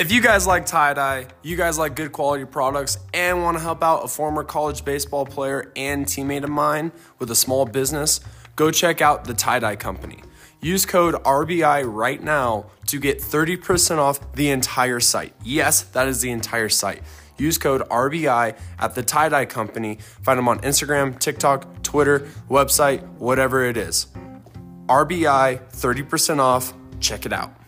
If you guys like tie dye, you guys like good quality products, and want to help out a former college baseball player and teammate of mine with a small business, go check out the Tie Dye Company. Use code RBI right now to get 30% off the entire site. Yes, that is the entire site. Use code RBI at the Tie Dye Company. Find them on Instagram, TikTok, Twitter, website, whatever it is. RBI, 30% off. Check it out.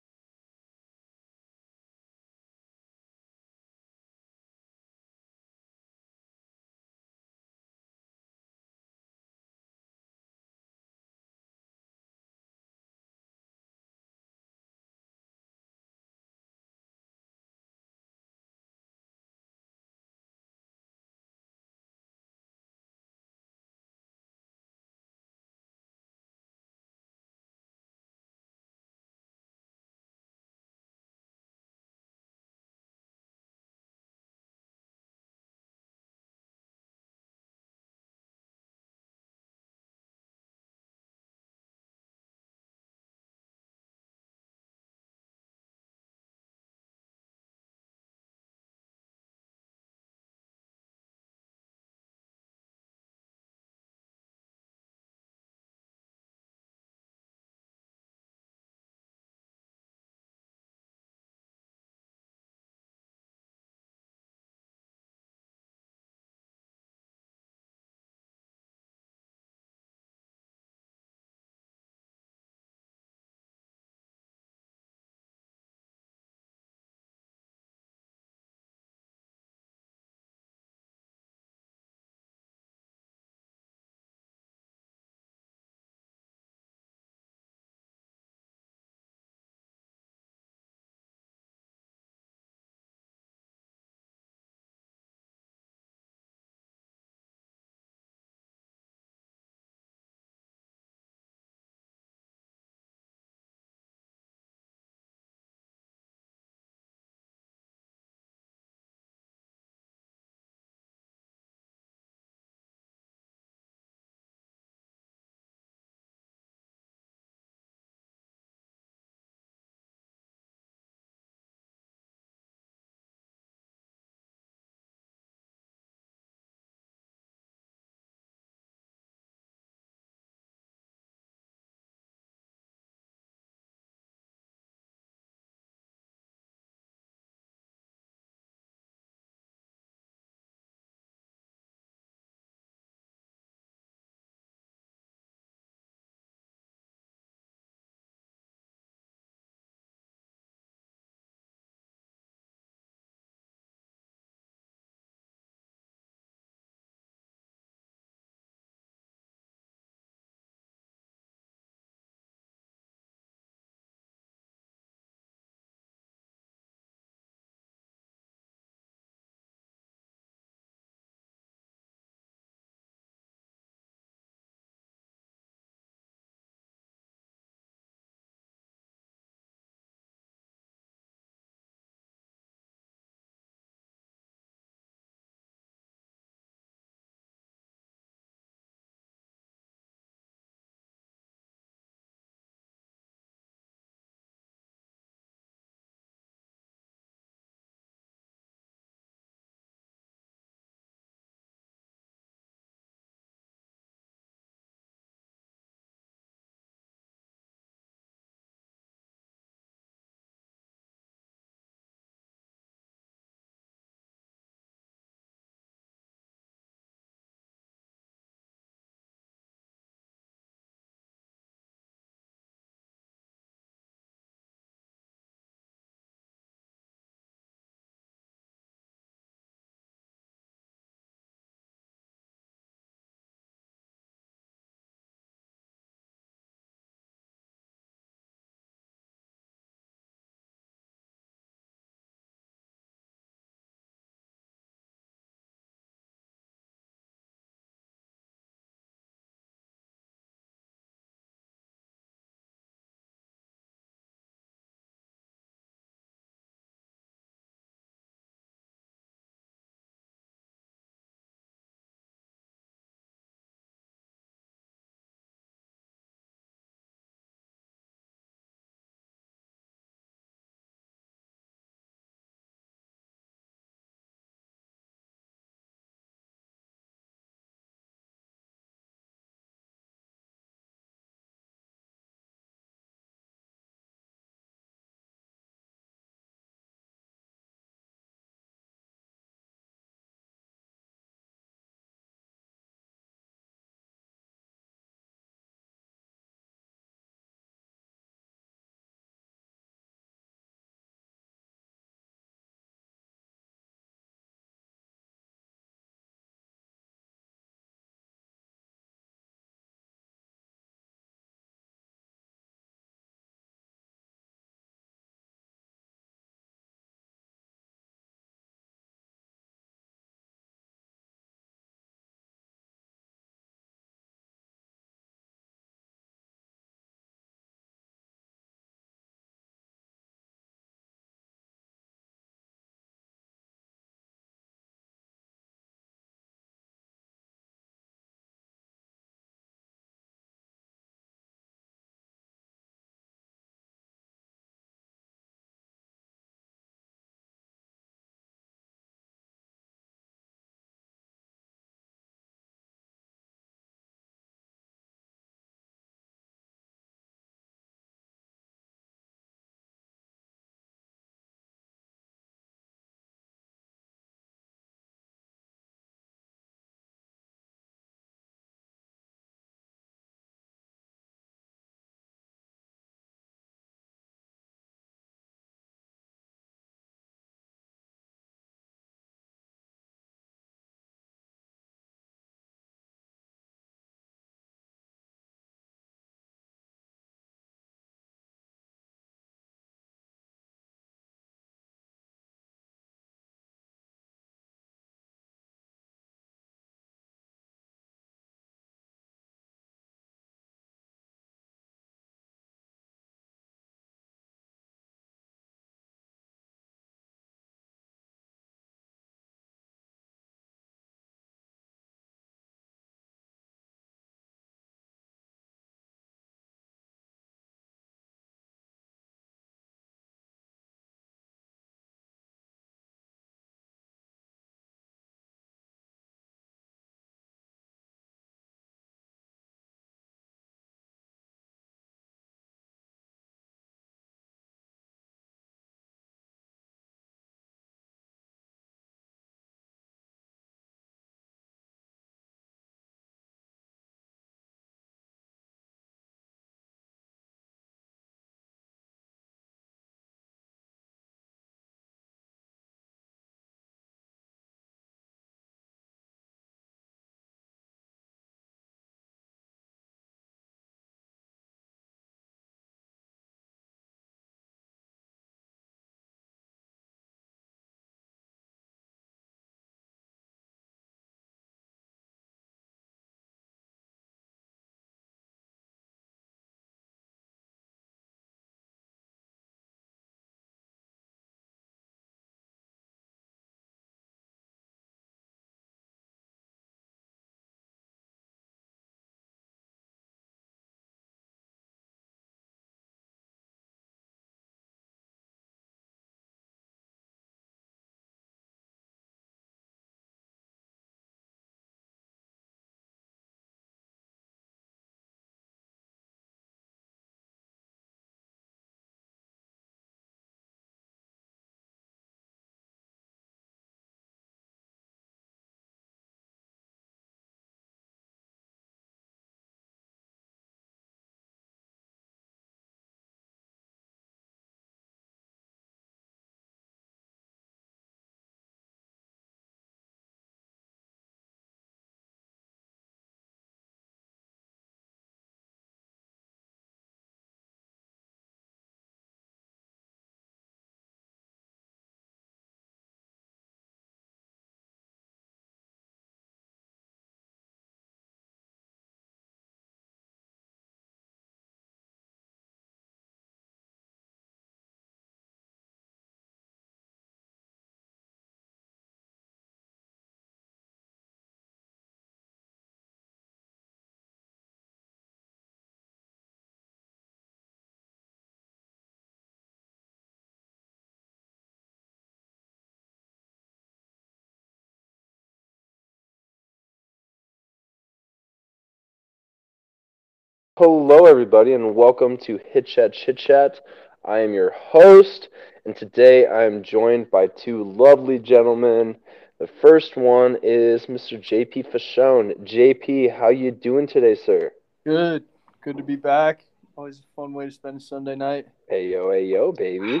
Hello, everybody, and welcome to Hit Chat Chit Chat. I am your host, and today I am joined by two lovely gentlemen. The first one is Mr. JP Fasone. JP, how you doing today, sir? Good. Good to be back. Always a fun way to spend a Sunday night. Hey yo, hey yo, baby.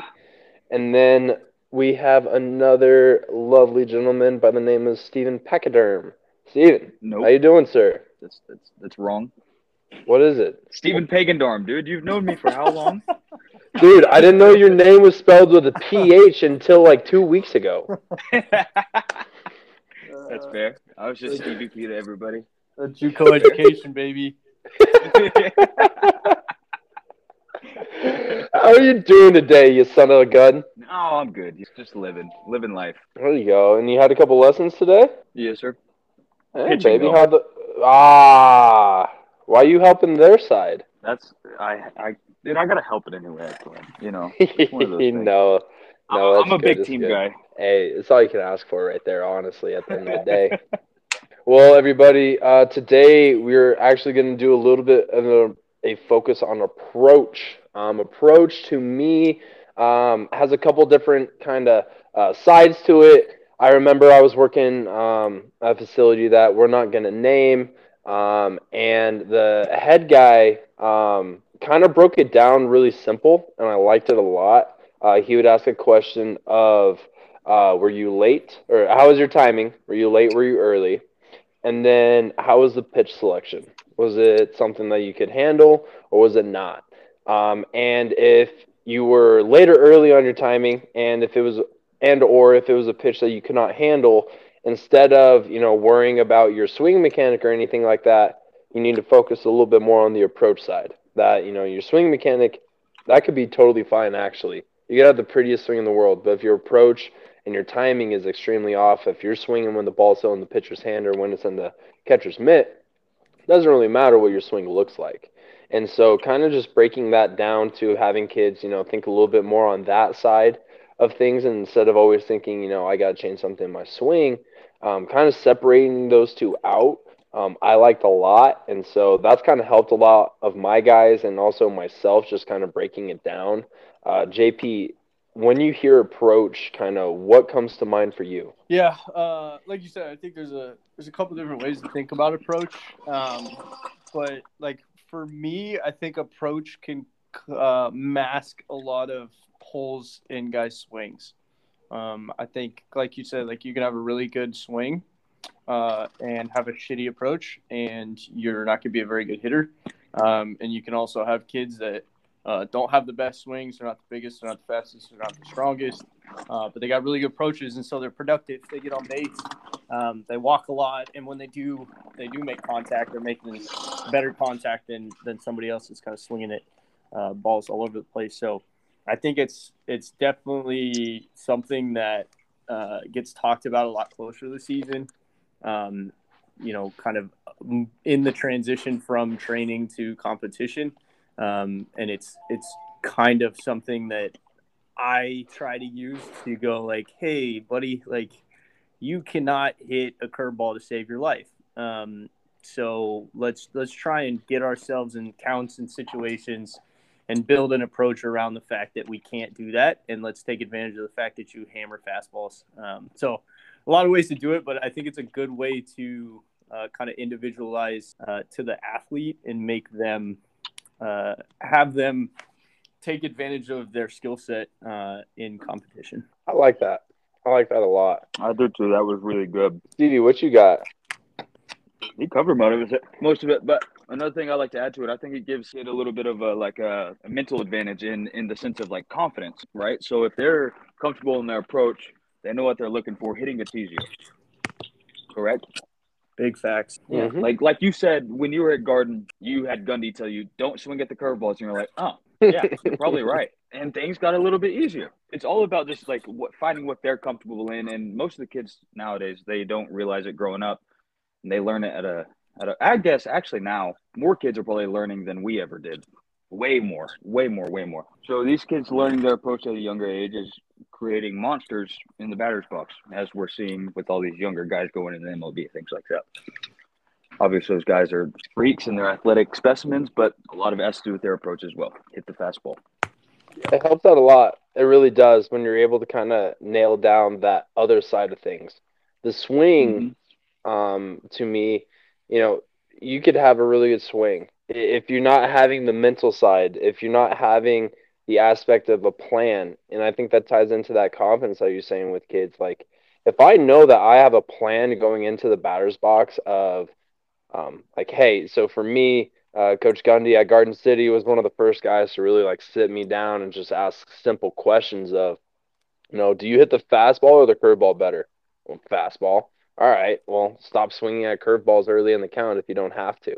And then we have another lovely gentleman by the name of Stephen Pachyderm. Stephen, Nope. how you doing, sir? That's that's that's wrong. What is it? Stephen Pagandorm, dude. You've known me for how long? Dude, I didn't know your name was spelled with a PH until like two weeks ago. that's fair. I was just Stevie P to everybody. A JUCO education, baby. How are you doing today, you son of a gun? no, I'm good. He's just living, living life. There you go. And you had a couple lessons today? Yes, sir. Hey, Pitching, baby, how the ah? Why are you helping their side? That's I I dude. I gotta help it anyway. I can. You know. one of those things. no, no, I'm, a good, big that's team good. guy. Hey, it's all you can ask for right there, honestly, at the end of the day. well, everybody, uh, today we're actually going to do a little bit of a, a focus on approach. Um, approach to me um, has a couple different kind of uh, sides to it. I remember I was working um, a facility that we're not going to name, um, and the head guy um, kind of broke it down really simple, and I liked it a lot. Uh, he would ask a question of, uh, "Were you late? Or how was your timing? Were you late? Were you early?" And then, how was the pitch selection? Was it something that you could handle, or was it not? Um, and if you were late or early on your timing, and if it was, and or if it was a pitch that you could not handle, instead of you know worrying about your swing mechanic or anything like that, you need to focus a little bit more on the approach side. That you know your swing mechanic, that could be totally fine actually. You could have the prettiest swing in the world, but if your approach and your timing is extremely off, if you're swinging when the ball's still in the pitcher's hand or when it's in the catcher's mitt, it doesn't really matter what your swing looks like. And so, kind of just breaking that down to having kids, you know, think a little bit more on that side of things and instead of always thinking, you know, I got to change something in my swing, um, kind of separating those two out. Um, I liked a lot, and so that's kind of helped a lot of my guys and also myself, just kind of breaking it down. Uh, JP, when you hear approach, kind of what comes to mind for you? Yeah, uh, like you said, I think there's a there's a couple different ways to think about approach. Um, but like for me, I think approach can uh, mask a lot of holes in guys' swings. Um, I think, like you said, like you can have a really good swing uh, and have a shitty approach, and you're not going to be a very good hitter. Um, and you can also have kids that uh, don't have the best swings. They're not the biggest. They're not the fastest. They're not the strongest. Uh, but they got really good approaches, and so they're productive. They get on base. Um, they walk a lot, and when they do, they do make contact. They're making better contact than than somebody else that's kind of swinging it uh, balls all over the place. So I think it's it's definitely something that uh, gets talked about a lot closer to the season. Um, you know, kind of in the transition from training to competition, um, and it's it's kind of something that I try to use to go like, hey, buddy, like you cannot hit a curveball to save your life. Um, so let's let's try and get ourselves in counts and situations and build an approach around the fact that we can't do that, and let's take advantage of the fact that you hammer fastballs. Um, so a lot of ways to do it, but I think it's a good way to uh, kind of individualize uh, to the athlete and make them uh, have them take advantage of their skill set uh, in competition. I like that. I like that a lot. I do too. That was really good. Stevie, what you got? He covered most of it, most of it. But another thing I like to add to it, I think it gives it a little bit of a like a, a mental advantage in in the sense of like confidence, right? So if they're comfortable in their approach, they know what they're looking for. Hitting it's easier. Correct. Big facts. Yeah. Mhm. Like like you said, when you were at Garden, you had Gundy tell you don't swing at the curveballs, and you're like, oh yeah, you're probably right. And things got a little bit easier. It's all about just like what finding what they're comfortable in. And most of the kids nowadays, they don't realize it growing up, and they learn it at a. I guess actually now more kids are probably learning than we ever did. Way more, way more, way more. So these kids learning their approach at a younger age is creating monsters in the batter's box, as we're seeing with all these younger guys going into the MLB, things like that. Obviously, those guys are freaks and they're athletic specimens, but a lot of it has to do with their approach as well. Hit the fastball. It helps out a lot. It really does when you're able to kind of nail down that other side of things. The swing, mm-hmm. um, to me, you know, you could have a really good swing if you're not having the mental side. If you're not having the aspect of a plan, and I think that ties into that confidence that you're saying with kids. Like, if I know that I have a plan going into the batter's box of, um, like, hey, so for me, uh, Coach Gundy at Garden City was one of the first guys to really like sit me down and just ask simple questions of, you know, do you hit the fastball or the curveball better? Well, fastball. All right. Well, stop swinging at curveballs early in the count if you don't have to.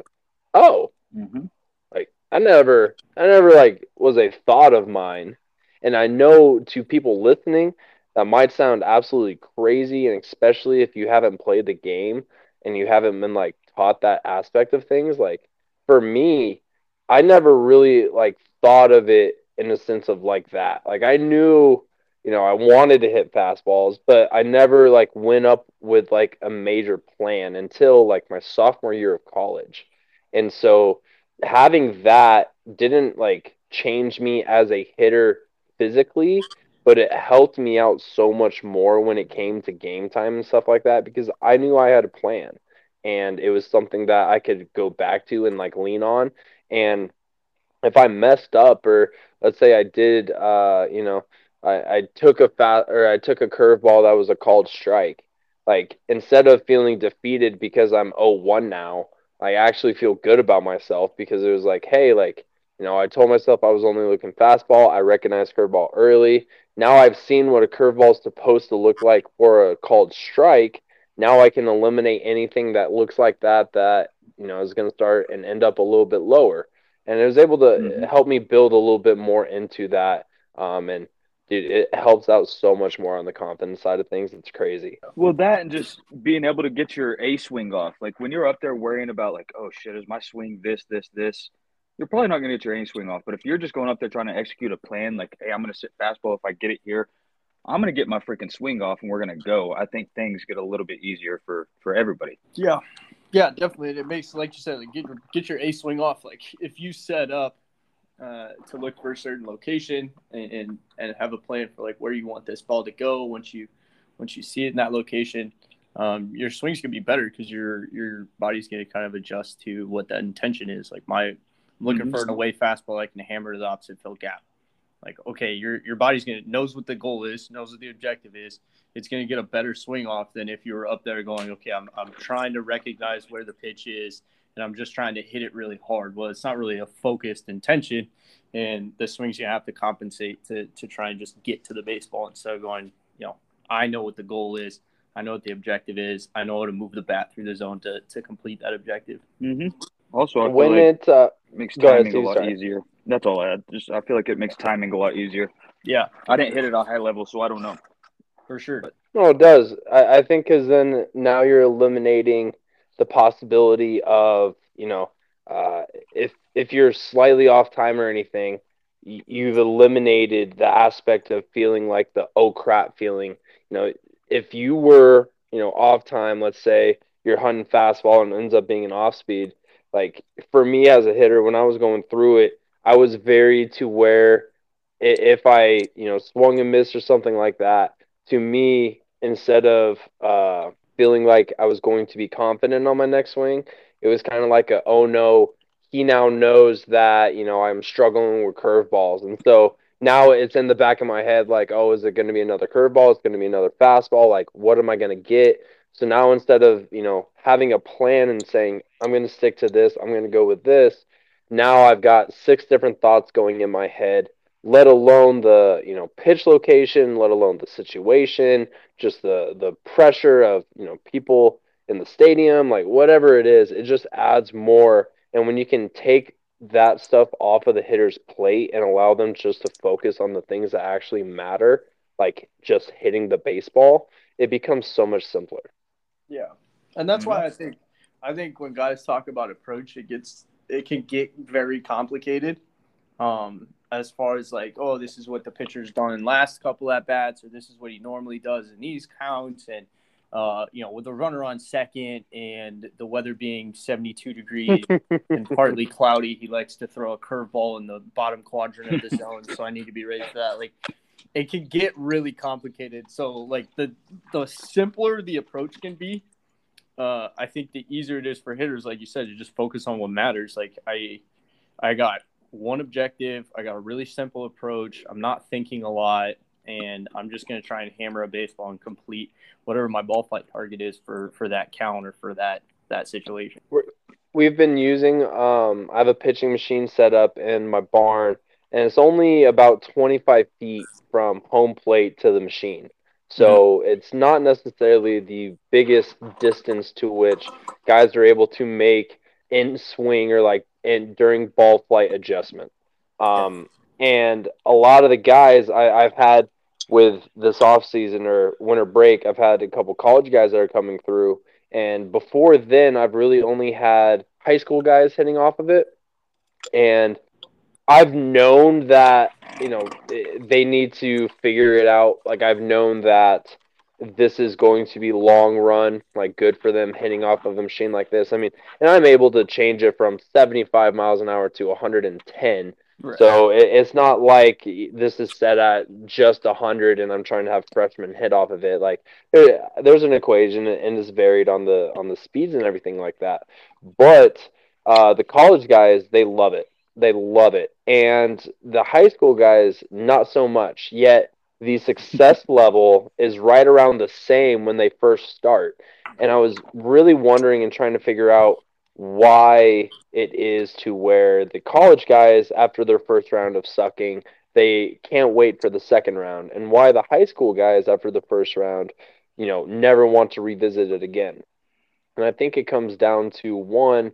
Oh, mm-hmm. like I never, I never like was a thought of mine, and I know to people listening that might sound absolutely crazy, and especially if you haven't played the game and you haven't been like taught that aspect of things. Like for me, I never really like thought of it in a sense of like that. Like I knew you know, I wanted to hit fastballs, but I never like went up with like a major plan until like my sophomore year of college. And so having that didn't like change me as a hitter physically, but it helped me out so much more when it came to game time and stuff like that because I knew I had a plan and it was something that I could go back to and like lean on. And if I messed up or let's say I did uh, you know, I, I took a fat or I took a curveball that was a called strike. Like instead of feeling defeated because I'm 0-1 now, I actually feel good about myself because it was like, hey, like, you know, I told myself I was only looking fastball. I recognized curveball early. Now I've seen what a curveball is supposed to look like for a called strike. Now I can eliminate anything that looks like that that, you know, is going to start and end up a little bit lower. And it was able to mm-hmm. help me build a little bit more into that. Um, and dude, it helps out so much more on the confidence side of things. It's crazy. Well, that and just being able to get your A swing off. Like when you're up there worrying about like, oh shit, is my swing this, this, this? You're probably not gonna get your A swing off. But if you're just going up there trying to execute a plan, like, hey, I'm gonna sit fastball. If I get it here, I'm gonna get my freaking swing off, and we're gonna go. I think things get a little bit easier for for everybody. Yeah, yeah, definitely. It makes, like you said, like get your get your A swing off. Like if you set up uh, to look for a certain location and, and, and have a plan for like where you want this ball to go once you once you see it in that location. Um, your swing's gonna be better because your your body's gonna kind of adjust to what that intention is. Like my I'm looking mm-hmm. for an away fastball I can hammer to the opposite field gap. Like okay your your body's gonna knows what the goal is knows what the objective is. It's gonna get a better swing off than if you were up there going okay I'm, I'm trying to recognize where the pitch is and I'm just trying to hit it really hard. Well, it's not really a focused intention, and the swings you have to compensate to to try and just get to the baseball instead of going, you know, I know what the goal is, I know what the objective is, I know how to move the bat through the zone to to complete that objective. Mm-hmm. Also, I when like it uh, makes timing ahead, a lot sorry. easier. That's all I had. Just I feel like it makes timing a lot easier. Yeah, I didn't hit it at high level, so I don't know for sure. But, no, it does. I, I think because then now you're eliminating the possibility of you know uh, if if you're slightly off time or anything, you've eliminated the aspect of feeling like the oh crap feeling. You know, if you were you know off time, let's say you're hunting fastball and ends up being an off speed. Like for me as a hitter, when I was going through it, I was very to where if I you know swung and missed or something like that, to me instead of uh, feeling like I was going to be confident on my next swing. It was kind of like a oh no, he now knows that you know I'm struggling with curveballs, and so now it's in the back of my head like oh is it going to be another curveball? It's going to be another fastball. Like what am I going to get? So now instead of you know having a plan and saying I'm going to stick to this, I'm going to go with this. Now I've got six different thoughts going in my head let alone the you know pitch location, let alone the situation, just the the pressure of you know people in the stadium, like whatever it is, it just adds more. And when you can take that stuff off of the hitter's plate and allow them just to focus on the things that actually matter, like just hitting the baseball, it becomes so much simpler. Yeah. And that's why I think I think when guys talk about approach, it gets it can get very complicated. Um, as far as like, oh, this is what the pitcher's done in last couple at bats, or this is what he normally does in these counts, and uh, you know, with a runner on second and the weather being 72 degrees and partly cloudy, he likes to throw a curveball in the bottom quadrant of the zone. So I need to be ready for that. Like, it can get really complicated. So, like, the the simpler the approach can be, uh, I think the easier it is for hitters. Like you said, to just focus on what matters. Like I, I got one objective. I got a really simple approach. I'm not thinking a lot and I'm just going to try and hammer a baseball and complete whatever my ball flight target is for for that count or for that that situation. We've been using. Um, I have a pitching machine set up in my barn, and it's only about 25 feet from home plate to the machine. So mm-hmm. it's not necessarily the biggest distance to which guys are able to make in swing or like in during ball flight adjustment. Um, and a lot of the guys I, I've had with this off season or winter break, I've had a couple college guys that are coming through, and before then, I've really only had high school guys hitting off of it, and I've known that you know they need to figure it out. Like I've known that this is going to be long run, like good for them hitting off of a machine like this. I mean, and I'm able to change it from 75 miles an hour to 110 Right. So it, it's not like this is set at just hundred, and I'm trying to have freshmen hit off of it. Like there, there's an equation, and it's varied on the on the speeds and everything like that. But uh, the college guys, they love it. They love it, and the high school guys, not so much. Yet the success level is right around the same when they first start. And I was really wondering and trying to figure out why it is to where the college guys, after their first round of sucking, they can't wait for the second round, and why the high school guys, after the first round, you know, never want to revisit it again. And I think it comes down to one,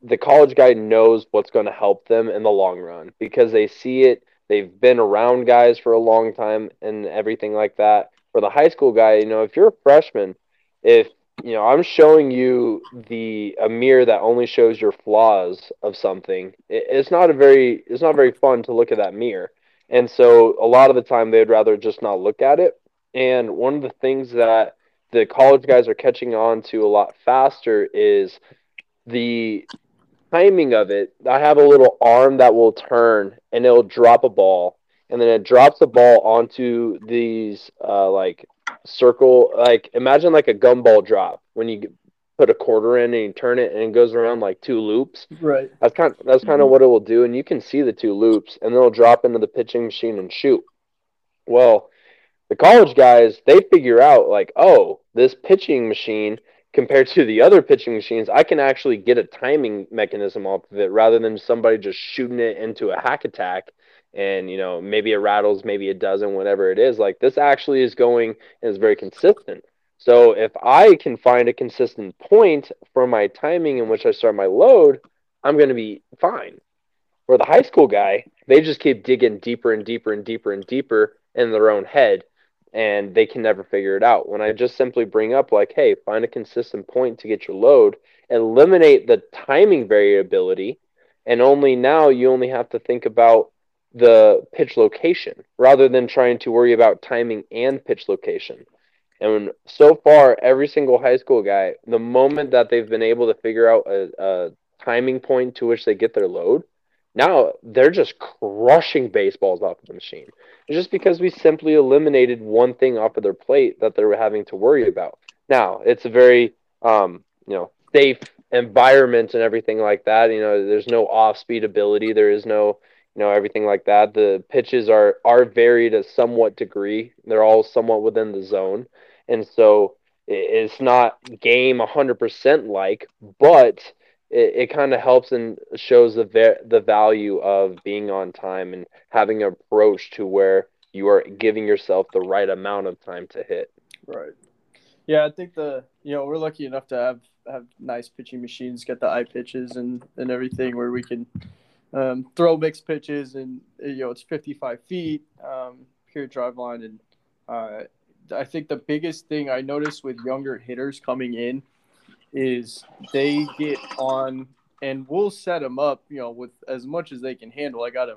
the college guy knows what's going to help them in the long run because they see it. They've been around guys for a long time and everything like that. For the high school guy, you know, if you're a freshman, if you know, I'm showing you the a mirror that only shows your flaws of something. It, it's not a very it's not very fun to look at that mirror. And so a lot of the time they'd rather just not look at it. And one of the things that the college guys are catching on to a lot faster is the timing of it. I have a little arm that will turn and it'll drop a ball and then it drops the ball onto these uh, like circle like imagine like a gumball drop when you put a quarter in and you turn it and it goes around like two loops. Right. That's kind of, that's kind of what it will do and you can see the two loops and then it'll drop into the pitching machine and shoot. Well, the college guys, they figure out like, "Oh, this pitching machine compared to the other pitching machines, I can actually get a timing mechanism off of it rather than somebody just shooting it into a hack attack and you know maybe it rattles maybe it doesn't whatever it is. Like this actually is going and is very consistent. So if i can find a consistent point for my timing in which i start my load i'm going to be fine. For the high school guy they just keep digging deeper and deeper and deeper and deeper in their own head and they can never figure it out when i just simply bring up like hey find a consistent point to get your load eliminate the timing variability and only now you only have to think about the pitch location rather than trying to worry about timing and pitch location. And so far, every single high school guy, the moment that they've been able to figure out a, a timing point to which they get their load, now they're just crushing baseballs off of the machine. Just because we simply eliminated one thing off of their plate that they're having to worry about. Now it's a very um, you know safe environment and everything like that. You know, there's no off speed ability. There is no you know everything like that. The pitches are are varied a somewhat degree. They're all somewhat within the zone, and so it's not game 100% like, but it, it kind of helps and shows the va- the value of being on time and having an approach to where you are giving yourself the right amount of time to hit. Right. Yeah, I think the you know we're lucky enough to have have nice pitching machines, get the eye pitches and and everything where we can um, throw mixed pitches, and you know it's 55 feet, um, pure Driveline, and uh, I think the biggest thing I noticed with younger hitters coming in is they get on, and we'll set them up, you know, with as much as they can handle. I got a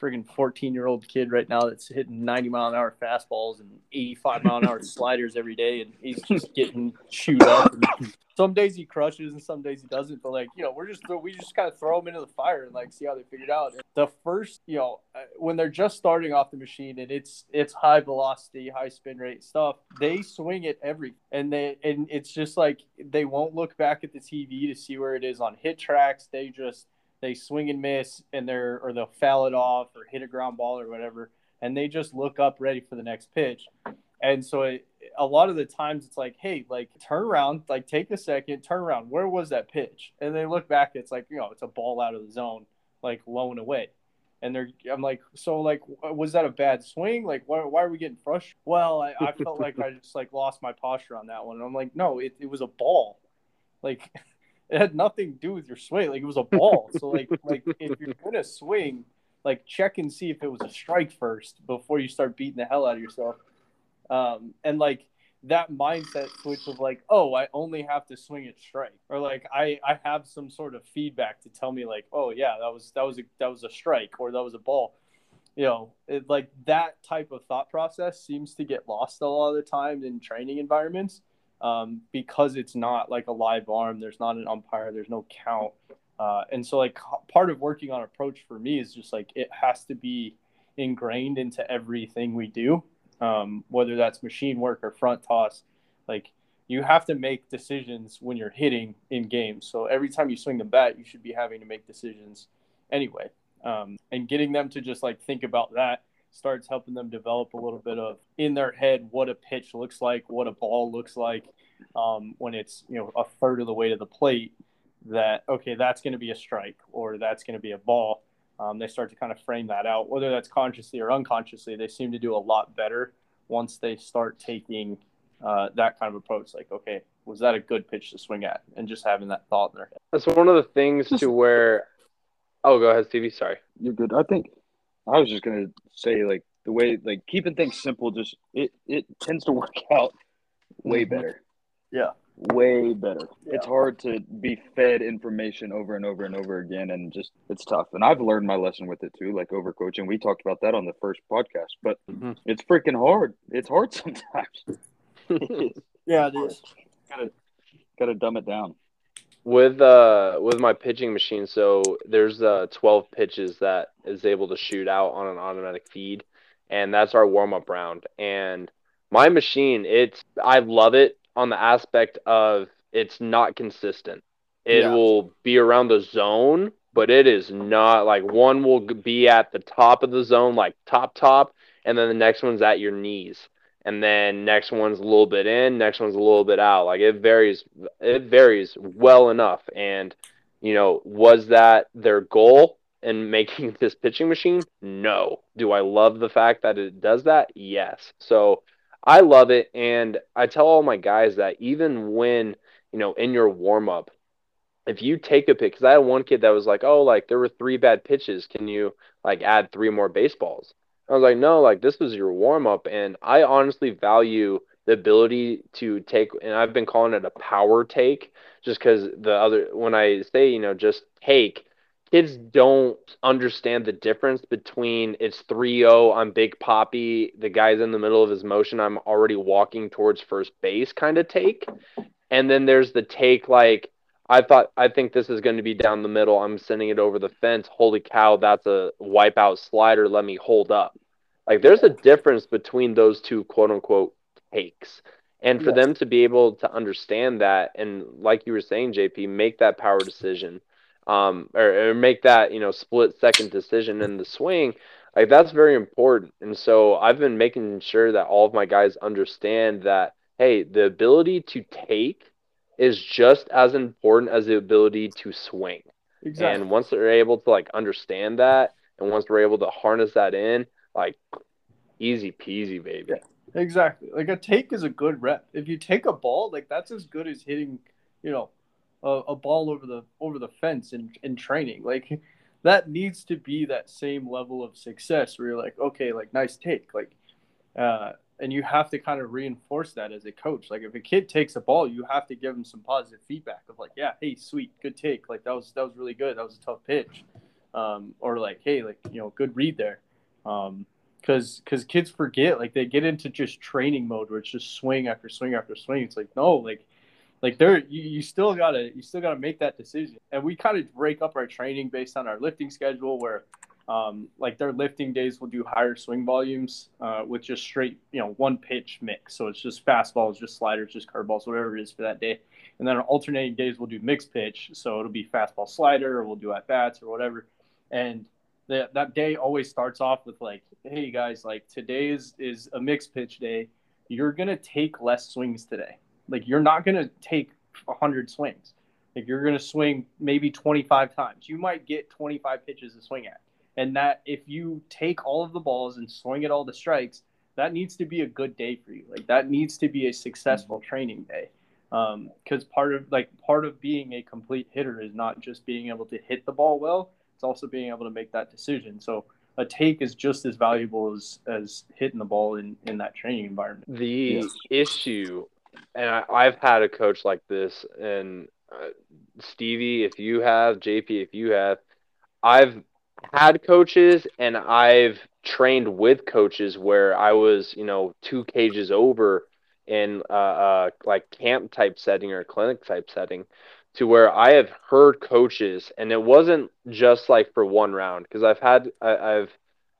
friggin' 14 year old kid right now that's hitting 90 mile an hour fastballs and 85 mile an hour sliders every day, and he's just getting chewed up. And some days he crushes, and some days he doesn't. But like you know, we're just we just kind of throw them into the fire and like see how they figure it out. The first, you know, uh, when they're just starting off the machine and it's it's high velocity, high spin rate stuff, they swing it every and they and it's just like they won't look back at the TV to see where it is on HitTrax. They just they swing and miss and they're or they'll foul it off or hit a ground ball or whatever and they just look up ready for the next pitch. And so it, a lot of the times it's like hey like turn around like take a second turn around. Where was that pitch? And they look back it's like you know it's a ball out of the zone like low and away. And they're i'm like so like was that a bad swing? Like why, why are we getting frustrated? Well I, I felt like i just like lost my posture on that one. And i'm like no it, it was a ball. Like it had nothing to do with your swing. Like it was a ball. so like like if you're gonna swing, like check and see if it was a strike first before you start beating the hell out of yourself. Um, and like that mindset switch of like, oh, I only have to swing it strike, or like I I have some sort of feedback to tell me like, oh yeah, that was that was a that was a strike or that was a ball. You know, it, like that type of thought process seems to get lost a lot of the time in training environments um, because it's not like a live arm. There's not an umpire. There's no count. Uh, and so like part of working on approach for me is just like it has to be ingrained into everything we do, um, whether that's machine work or front toss. Like you have to make decisions when you're hitting in games. So every time you swing the bat, you should be having to make decisions anyway. Um, and getting them to just like think about that starts helping them develop a little bit of in their head what a pitch looks like, what a ball looks like um, when it's you know a third of the way to the plate. That okay, that's going to be a strike or that's going to be a ball. Um, they start to kind of frame that out, whether that's consciously or unconsciously. They seem to do a lot better once they start taking uh, that kind of approach. Like, okay, was that a good pitch to swing at? And just having that thought in their head. That's one of the things to where. Oh, go ahead, Stevie. Sorry. You're good. I think I was just gonna say like the way like keeping things simple just it it tends to work out way mm-hmm. better. Yeah. Way better. Yeah. It's hard to be fed information over and over and over again and just it's tough. And I've learned my lesson with it too, like over coaching. We talked about that on the first podcast, but mm-hmm. it's freaking hard. It's hard sometimes. yeah, it is. Gotta gotta dumb it down with uh with my pitching machine so there's uh 12 pitches that is able to shoot out on an automatic feed and that's our warm-up round. And my machine it's i love it on the aspect of it's not consistent. It yeah. will be around the zone but it is not like one will be at the top of the zone like top top and then the next one's at your knees and then next one's a little bit in, next one's a little bit out. Like it varies, it varies well enough. And you know, was that their goal in making this pitching machine? No. Do I love the fact that it does that? Yes. So I love it, and I tell all my guys that even when you know in your warm up, if you take a pick, because I had one kid that was like, oh, like there were three bad pitches, can you like add three more baseballs? I was like, no, like this was your warm up. And I honestly value the ability to take, and I've been calling it a power take just because the other, when I say, you know, just take, kids don't understand the difference between it's 3 0, I'm Big Papi, the guy's in the middle of his motion, I'm already walking towards first base kind of take. And then there's the take like, I thought I think this is going to be down the middle. I'm sending it over the fence. Holy cow, that's a wipeout slider. Let me hold up. Like there's a difference between those two quote unquote takes. And for yes. them to be able to understand that and like you were saying, JP, make that power decision, um, or, or make that, you know, split second decision in the swing, like that's very important. And so I've been making sure that all of my guys understand that, hey, the ability to take is just as important as the ability to swing. Exactly. And once they're able to like understand that, and once we're able to harness that in, like easy peasy, baby. Yeah, exactly. Like a take is a good rep. If you take a ball, like that's as good as hitting, you know, a, a ball over the over the fence in in training. Like that needs to be that same level of success where you're like, okay, like nice take, like. Uh, and you have to kind of reinforce that as a coach. Like if a kid takes a ball, you have to give them some positive feedback of like, yeah, hey, sweet, good take. Like that was that was really good. That was a tough pitch. um, or like, hey, like you know, good read there, because um, because kids forget, like they get into just training mode where it's just swing after swing after swing. It's like no, like like there you, you still gotta you still gotta make that decision, and we kind of break up our training based on our lifting schedule where. Um, like their lifting days will do higher swing volumes uh, with just straight, you know, one pitch mix. So it's just fastballs, just sliders, just curveballs, whatever it is for that day. And then on alternating days, we'll do mixed pitch. So it'll be fastball slider, or we'll do at bats or whatever and that that day always starts off with like, hey guys, like today is is a mixed pitch day. You're gonna take less swings today. Like you're not gonna take hundred swings. Like you're gonna swing maybe 25 times. You might get 25 pitches to swing at, and that if you take all of the balls and swing at all the strikes, that needs to be a good day for you. Like that needs to be a successful training day because um, part of like part of being a complete hitter is not just being able to hit the ball well it's also being able to make that decision. So a take is just as valuable as as hitting the ball in in that training environment. The yes. issue, and I, have had a coach like this, and uh, Stevie, if you have, JP, if you have, I've had coaches and I've trained with coaches where I was, you know, two cages over in uh, uh like camp type setting or clinic type setting to where I have heard coaches, and it wasn't just like for one round because I've had I, have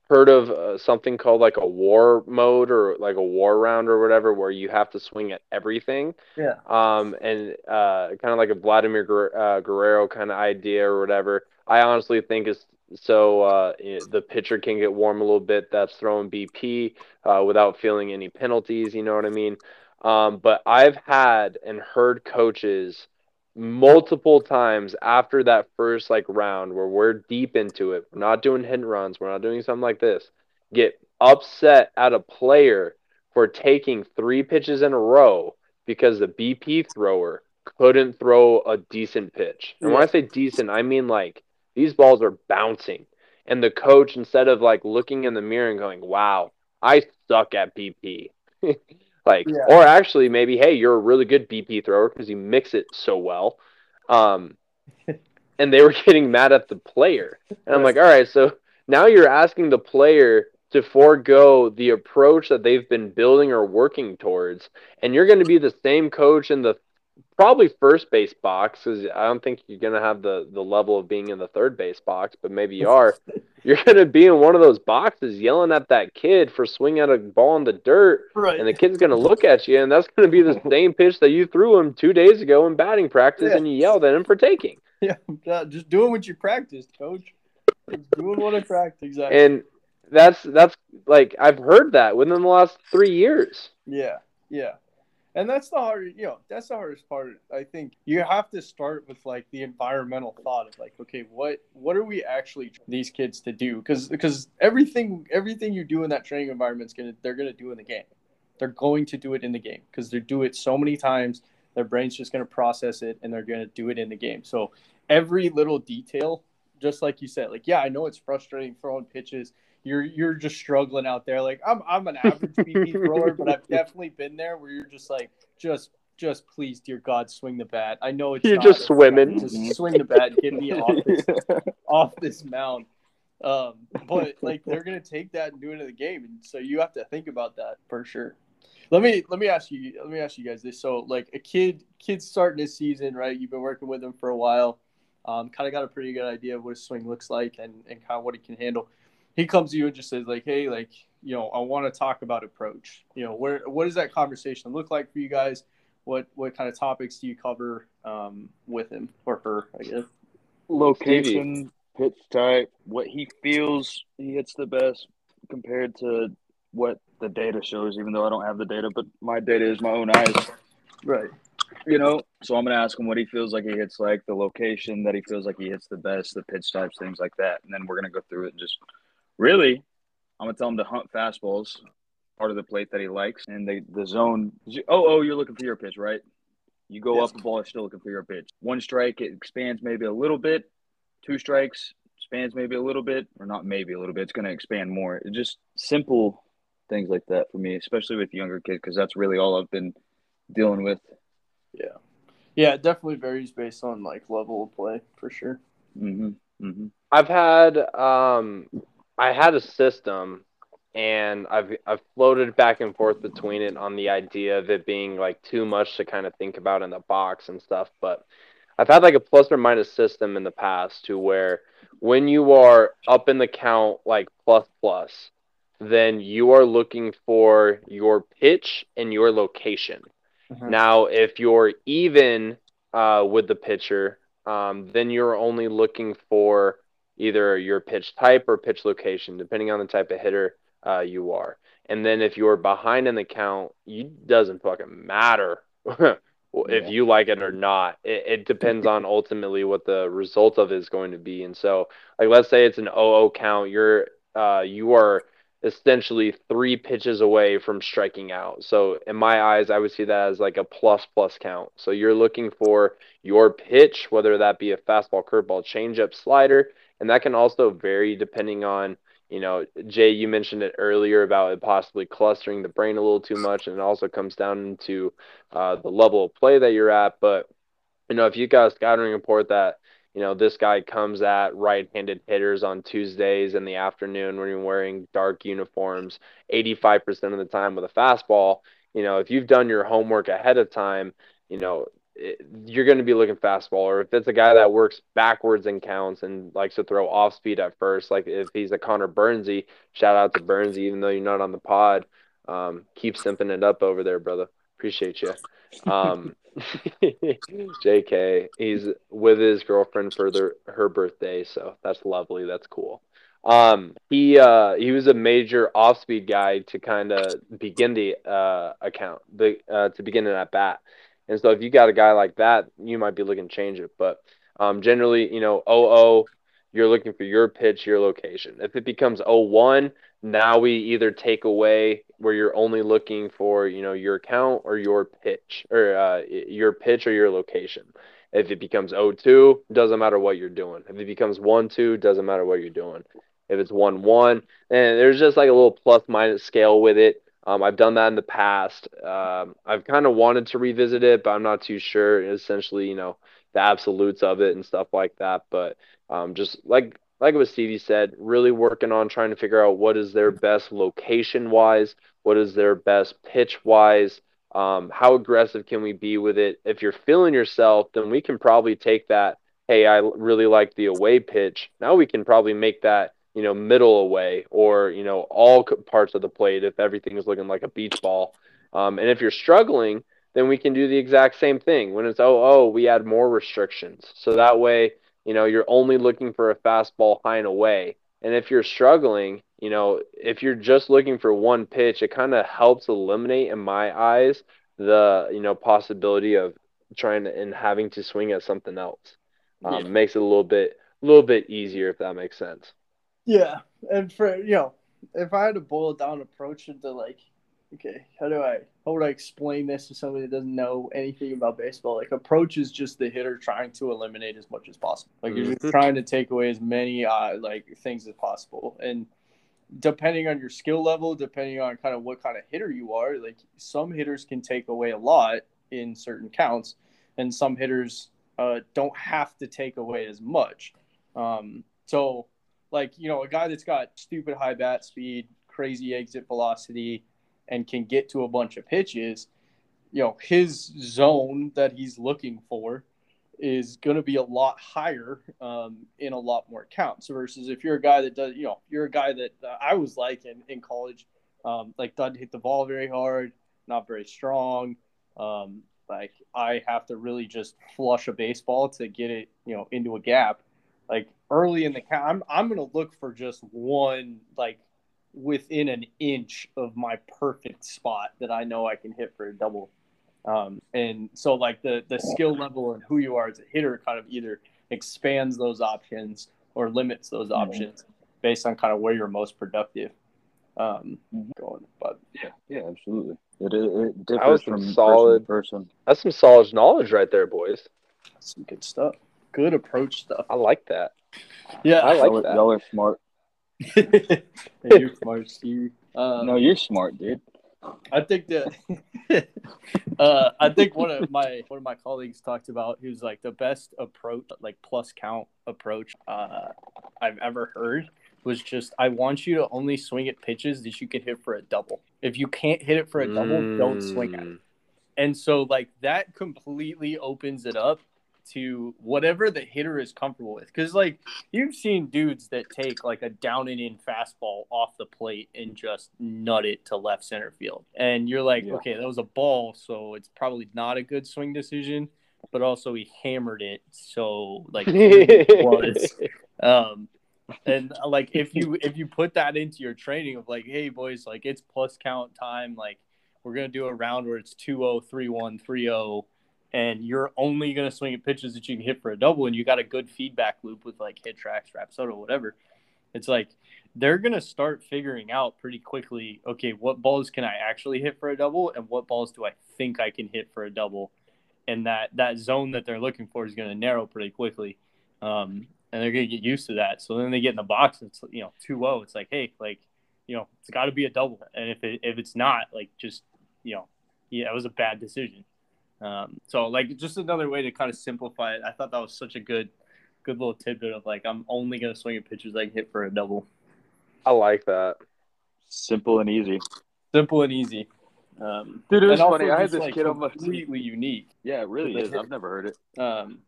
heard of uh, something called like a war mode or like a war round or whatever where you have to swing at everything. Yeah. Um, and uh, kind of like a Vladimir Guer- uh, Guerrero kind of idea or whatever. I honestly think is so uh, the pitcher can get warm a little bit. That's throwing BP uh, without feeling any penalties. You know what I mean? Um, but I've had and heard coaches multiple times after that first like round where we're deep into it. We're not doing hit runs. We're not doing something like this. Get upset at a player for taking three pitches in a row because the BP thrower couldn't throw a decent pitch. And when I say decent, I mean like these balls are bouncing. And the coach, instead of like looking in the mirror and going, wow, I suck at BP. Like, yeah. or actually, maybe, hey, you're a really good BP thrower because you mix it so well. Um, and they were getting mad at the player. And I'm like, all right, so now you're asking the player to forego the approach that they've been building or working towards. And you're going to be the same coach in the probably first base box because I don't think you're gonna have the the level of being in the third base box, but maybe you are. you're gonna be in one of those boxes yelling at that kid for swinging at a ball in the dirt, right. and the kid's gonna look at you, and that's gonna be the same pitch that you threw him two days ago in batting practice, yeah. and you yelled at him for taking. Yeah, just doing what you practiced, coach. Just doing what I practiced exactly. And that's that's like I've heard that within the last three years. Yeah, yeah and that's the hard you know that's the hardest part i think. You have to start with like the environmental thought of like okay what what are we actually these kids to do? Because because everything everything you do in that training environment is gonna they're gonna do in the game. They're going to do it in the game because they do it so many times their brain's just to process it and they're to do it in the game. So every little detail just like you said like yeah i know it's frustrating throwing pitches you're you're just struggling out there. Like I'm I'm an average BP thrower, but I've definitely been there where you're just like just just please, dear God, swing the bat. I know it's you're just swimming. Just swing the bat, get me off this off this mound. Um, but like they're gonna take that and do it in the game, and so you have to think about that for sure. Let me let me ask you let me ask you guys this. So like a kid kid starting this season, right? You've been working with him for a while. Um, kind of got a pretty good idea of what his swing looks like and, and kind of what he can handle he comes to you and just says like, hey, like you know, I want to talk about approach. You know, where what does that conversation look like for you guys? What what kind of topics do you cover um, with him or her? I guess location, pitch type, what he feels he hits the best compared to what the data shows. Even though I don't have the data, but my data is my own eyes. Right. You know, so I'm gonna ask him what he feels like he hits like, the location that he feels like he hits the best, the pitch types, things like that, and then we're gonna go through it and just Really, I'm gonna tell him to hunt fastballs, part of the plate that he likes, and the the zone. Oh, oh, you're looking for your pitch, right? You go yes. up the ball, still looking for your pitch. One strike, it expands maybe a little bit. Two strikes, expands maybe a little bit, or not maybe a little bit. It's going to expand more. It's just simple things like that for me, especially with younger kids, because that's really all I've been dealing with. Yeah, yeah, it definitely varies based on like level of play for sure. Mm-hmm. Mm-hmm. I've had um I had a system and I've I've floated back and forth between it on the idea of it being like too much to kind of think about in the box and stuff, but I've had like a plus or minus system in the past to where when you are up in the count like plus plus, then you are looking for your pitch and your location. Mm-hmm. Now, if you're even uh, with the pitcher, um, then you're only looking for either your pitch type or pitch location, depending on the type of hitter uh, you are. And then if you're behind in the count, it doesn't fucking matter if yeah. you like it or not. It, it depends on ultimately what the result of it is going to be. And so, like, let's say it's an 0 count, you're uh, you are essentially three pitches away from striking out. So in my eyes, I would see that as like a plus plus count. So you're looking for your pitch, whether that be a fastball, curveball, changeup, slider, and that can also vary depending on you know, Jay, you mentioned it earlier about it possibly clustering the brain a little too much, and it also comes down to uh, the level of play that you're at. But you know, if you got a scouting report that you know this guy comes at right-handed hitters on Tuesdays in the afternoon when you're wearing dark uniforms, 85% of the time with a fastball, you know, if you've done your homework ahead of time, you know, you're going to be looking fastball, or if it's a guy that works backwards and counts and likes to throw off speed at first, like if he's a Connor Burnsy, shout out to Burnsy, even though you're not on the pod, um, keep simping it up over there, brother. Appreciate you. Um, JK, he's with his girlfriend for their, her birthday, so that's lovely. That's cool. Um, he uh, he was a major off speed guy to kind of begin the uh, account, the uh, to begin an at bat. And so if you got a guy like that, you might be looking to change it. But um, generally, you know, 0 you're looking for your pitch, your location. If it becomes 0-1, now we either take away where you're only looking for, you know, your account or your pitch or uh, your pitch or your location. If it becomes 0-2, doesn't matter what you're doing. If it becomes 1-2, doesn't matter what you're doing. If it's 1-1, and there's just like a little plus minus scale with it. Um, I've done that in the past. Um, I've kind of wanted to revisit it, but I'm not too sure. Essentially, you know, the absolutes of it and stuff like that. But um, just like like what Stevie said, really working on trying to figure out what is their best location wise, what is their best pitch wise, um, how aggressive can we be with it. If you're feeling yourself, then we can probably take that. Hey, I really like the away pitch. Now we can probably make that you know, middle away or, you know, all parts of the plate if everything is looking like a beach ball. Um, and if you're struggling, then we can do the exact same thing. When it's oh oh, we add more restrictions. So that way, you know, you're only looking for a fastball high and away. And if you're struggling, you know, if you're just looking for one pitch, it kind of helps eliminate, in my eyes, the you know possibility of trying to, and having to swing at something else. Um, yeah. Makes it a little bit a little bit easier if that makes sense. Yeah, and for you know, if I had to boil down approach into like, okay, how do I how would I explain this to somebody that doesn't know anything about baseball? Like, approach is just the hitter trying to eliminate as much as possible. Like, you're just mm-hmm. trying to take away as many uh, like things as possible, and depending on your skill level, depending on kind of what kind of hitter you are, like some hitters can take away a lot in certain counts, and some hitters uh, don't have to take away as much. Um, so like you know a guy that's got stupid high bat speed, crazy exit velocity, and can get to a bunch of pitches, you know his zone that he's looking for is going to be a lot higher um, in a lot more counts versus if you're a guy that does you know you're a guy that uh, I was like in, in college um, like doesn't hit the ball very hard not very strong um, like I have to really just flush a baseball to get it you know into a gap. Like early in the count, I'm I'm gonna look for just one like within an inch of my perfect spot that I know I can hit for a double. Um, and so like the the skill level and who you are as a hitter kind of either expands those options or limits those mm-hmm. options based on kind of where you're most productive. Um, mm-hmm. going, but yeah, yeah, absolutely. It, it differs from solid person, person. That's some solid knowledge right there, boys. That's some good stuff good approach stuff. I like that. Yeah, I like y'all, that. Y'all are smart. You're smart, Steve. Um, no, you're smart, dude. I think that uh, I think one of my one of my colleagues talked about who's like the best approach, like plus count approach uh, I've ever heard was just I want you to only swing at pitches that you can hit for a double. If you can't hit it for a double, mm. don't swing at it. Mm. And so like that completely opens it up to whatever the hitter is comfortable with. Because like you've seen dudes that take like a down and in fastball off the plate and just nut it to left center field, and you're like, yeah. okay, that was a ball, so it's probably not a good swing decision. But also he hammered it, so like was. Um, and like if you if you put that into your training of like, hey boys, like it's plus count time, like we're gonna do a round where it's 2-0, 3-1, 3-0 and you're only going to swing at pitches that you can hit for a double and you got a good feedback loop with like HitTrax rapsodo whatever it's like they're going to start figuring out pretty quickly okay what balls can i actually hit for a double and what balls do i think i can hit for a double and that that zone that they're looking for is going to narrow pretty quickly um, and they're going to get used to that. So then they get in the box and it's you know 2-0 it's like hey like you know it's got to be a double and if, it, if it's not like just you know yeah it was a bad decision um, so like just another way to kind of simplify it. I thought that was such a good, good little tidbit of like I'm only gonna swing at pitches I can hit for a double. I like that. Simple and easy. Simple and easy. Um, Dude, it was funny. I had this like, kid on my completely unique. Yeah, it really is. I've never heard it. Um,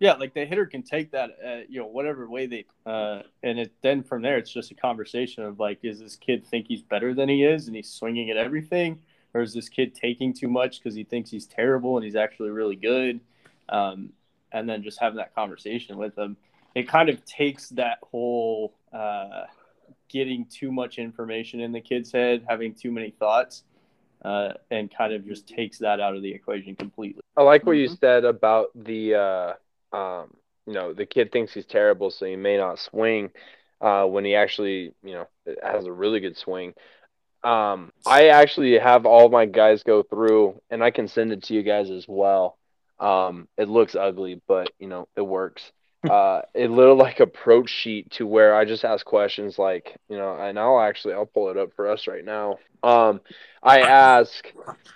yeah, like the hitter can take that, uh, you know, whatever way they, uh, and it then from there it's just a conversation of like, is this kid think he's better than he is, and he's swinging at everything, or is this kid taking too much because he thinks he's terrible and he's actually really good? Um, and then just having that conversation with him, it kind of takes that whole uh, getting too much information in the kid's head, having too many thoughts, uh, and kind of just takes that out of the equation completely. I like what mm-hmm. you said about the, uh, um, you know, the kid thinks he's terrible, so he may not swing uh, when he actually, you know, has a really good swing. Um, I actually have all my guys go through, and I can send it to you guys as well. Um, it looks ugly, but you know it works. Uh, a little like approach sheet to where I just ask questions like, you know, and I'll actually I'll pull it up for us right now. Um, I ask,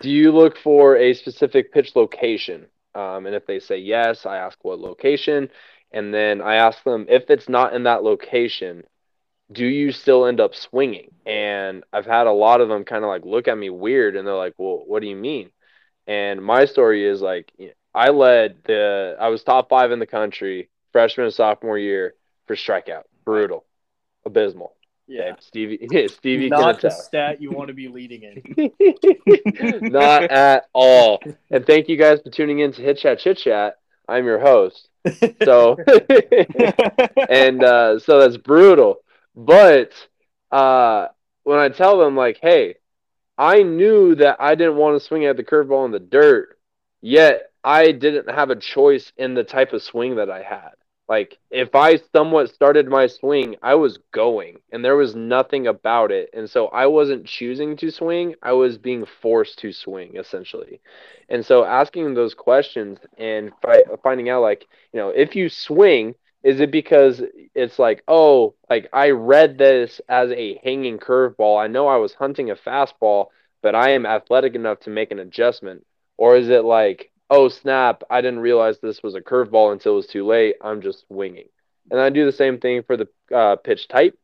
do you look for a specific pitch location? Um, and if they say yes, I ask what location, and then I ask them if it's not in that location, do you still end up swinging? And I've had a lot of them kind of like look at me weird and they're like, well, what do you mean? And my story is like, I led the, I was top five in the country freshman and sophomore year for strikeout. Brutal, abysmal. Yeah. Stevie. Yeah, Stevie. Not the stat you want to be leading in. Not at all. And thank you guys for tuning in to Hit Chat Chit Chat. I'm your host. So, and uh, so that's brutal. But uh, when I tell them, like, hey, I knew that I didn't want to swing at the curveball in the dirt, yet I didn't have a choice in the type of swing that I had. Like, if I somewhat started my swing, I was going, and there was nothing about it. And so I wasn't choosing to swing, I was being forced to swing, essentially. And so asking those questions and fi- finding out, like, you know, if you swing, is it because it's like, oh, like I read this as a hanging curveball. I know I was hunting a fastball, but I am athletic enough to make an adjustment. Or is it like, oh, snap, I didn't realize this was a curveball until it was too late. I'm just winging. And I do the same thing for the uh, pitch type.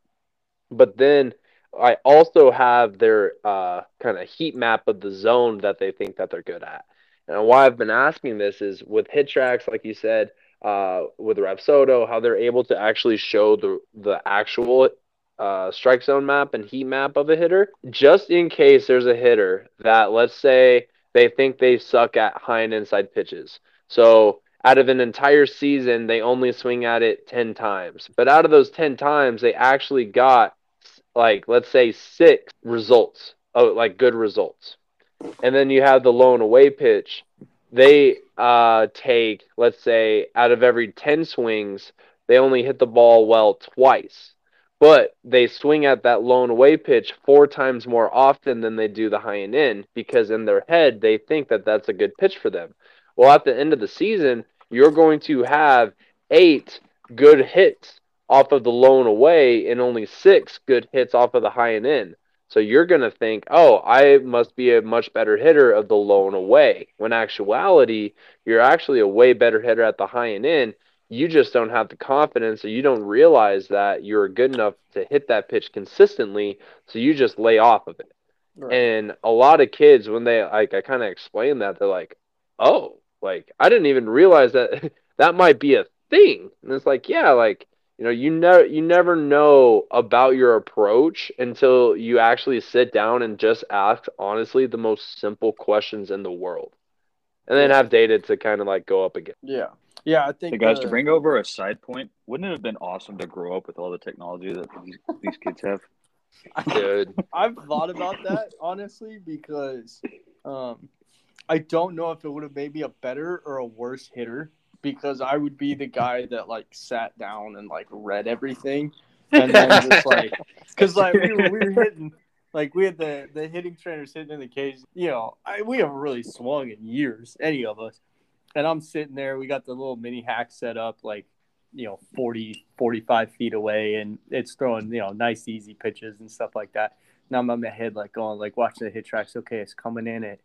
But then I also have their uh, kind of heat map of the zone that they think that they're good at. And why I've been asking this is with HitTrax, like you said, uh, with Rapsodo, how they're able to actually show the the actual uh, strike zone map and heat map of a hitter, just in case there's a hitter that, let's say, they think they suck at high and inside pitches. So out of an entire season, they only swing at it 10 times. But out of those 10 times, they actually got, like, let's say six results, oh, like good results. And then you have the low and away pitch they uh, take, let's say, out of every 10 swings, they only hit the ball well twice. But they swing at that low and away pitch four times more often than they do the high and in because in their head, they think that that's a good pitch for them. Well, at the end of the season, you're going to have eight good hits off of the low and away and only six good hits off of the high and in. So you're going to think, oh, I must be a much better hitter of the low and away. When actuality, you're actually a way better hitter at the high and in. You just don't have the confidence, or you don't realize that you're good enough to hit that pitch consistently. So you just lay off of it. Right. And a lot of kids, when they like, I kind of explain that, they're like, oh, like I didn't even realize that that might be a thing. And it's like, yeah, like you know, you never you never know about your approach until you actually sit down and just ask honestly the most simple questions in the world. And then have data to kind of like go up again. Yeah. Yeah, I think the guys uh, to bring over a side point, wouldn't it have been awesome to grow up with all the technology that these, these kids have? Dude. I've thought about that honestly because um, I don't know if it would have made me a better or a worse hitter because I would be the guy that like sat down and like read everything, and then just like because like we were, we were hitting like we had the the hitting trainer sitting in the cage. You know, I, we haven't really swung in years, any of us. And I'm sitting there. We got the little mini hack set up, like you know 40 45 feet away and it's throwing you know nice easy pitches and stuff like that now i'm in my head like going like watching the HitTrax okay it's coming in at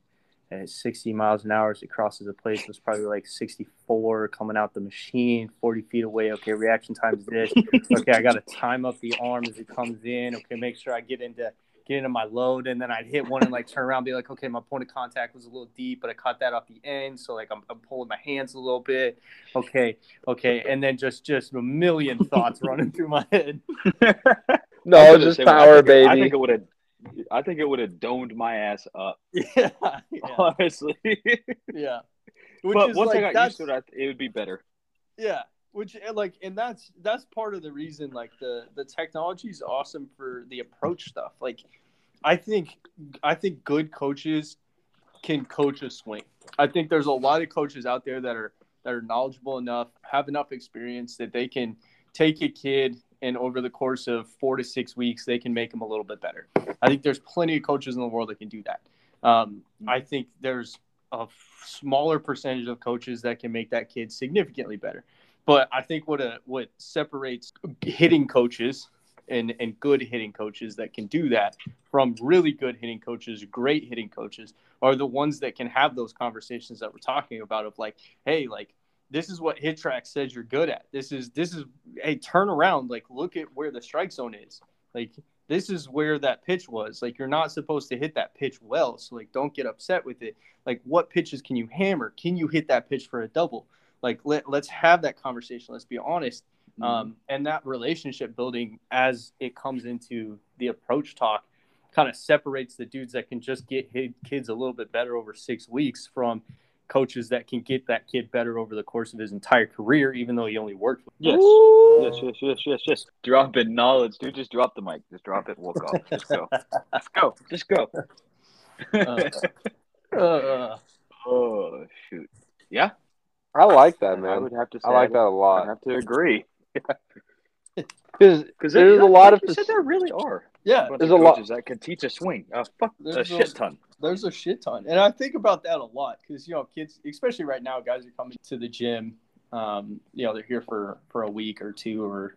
at 60 miles an hour as it crosses the place it's probably like 64 coming out the machine, 40 feet away. Okay, reaction time is this. Okay, I got to time up the arm as it comes in. Okay, make sure I get into get into my load, and then I'd hit one and like turn around, be like, okay, my point of contact was a little deep, but I caught that off the end, so like I'm, I'm pulling my hands a little bit. Okay, okay, and then just just a million thoughts running through my head. no, just power, baby. I think it would have I think it would have domed my ass up. Yeah, yeah. honestly. yeah. Which but once like, I got used to it, it would be better. Yeah, which eh, like, and that's that's part of the reason. Like the the technology is awesome for the approach stuff. Like, I think I think good coaches can coach a swing. I think there's a lot of coaches out there that are that are knowledgeable enough, have enough experience that they can take a kid and over the course of four to six weeks, they can make them a little bit better. I think there's plenty of coaches in the world that can do that. Um, I think there's a smaller percentage of coaches that can make that kid significantly better. But I think what a, what separates hitting coaches and, and good hitting coaches that can do that from really good hitting coaches, great hitting coaches, are the ones that can have those conversations that we're talking about of like, hey, like this is what HitTrax says you're good at. This is this is hey, turn around, like look at where the strike zone is. Like this is where that pitch was. Like you're not supposed to hit that pitch well, so like don't get upset with it. Like what pitches can you hammer? Can you hit that pitch for a double? Like let let's have that conversation. Let's be honest. Mm-hmm. Um, and that relationship building as it comes into the approach talk kind of separates the dudes that can just get hit kids a little bit better over six weeks from coaches that can get that kid better over the course of his entire career, even though he only worked with. Yes, yes, yes, yes, yes, yes. Drop it knowledge, dude. Just drop the mic. Just drop it. Walk off. Just go. Just go. Just go. uh, uh, oh shoot! Yeah, I like that, man. I would have to. I like that a lot. I have to agree. Because there's a lot of said there really are. Yeah, there's a lot that can teach a swing. Uh, fuck, there's a shit ton. There's a shit ton, and I think about that a lot because you know kids, especially right now, guys are coming to the gym. Um, you know, they're here for for a week or two or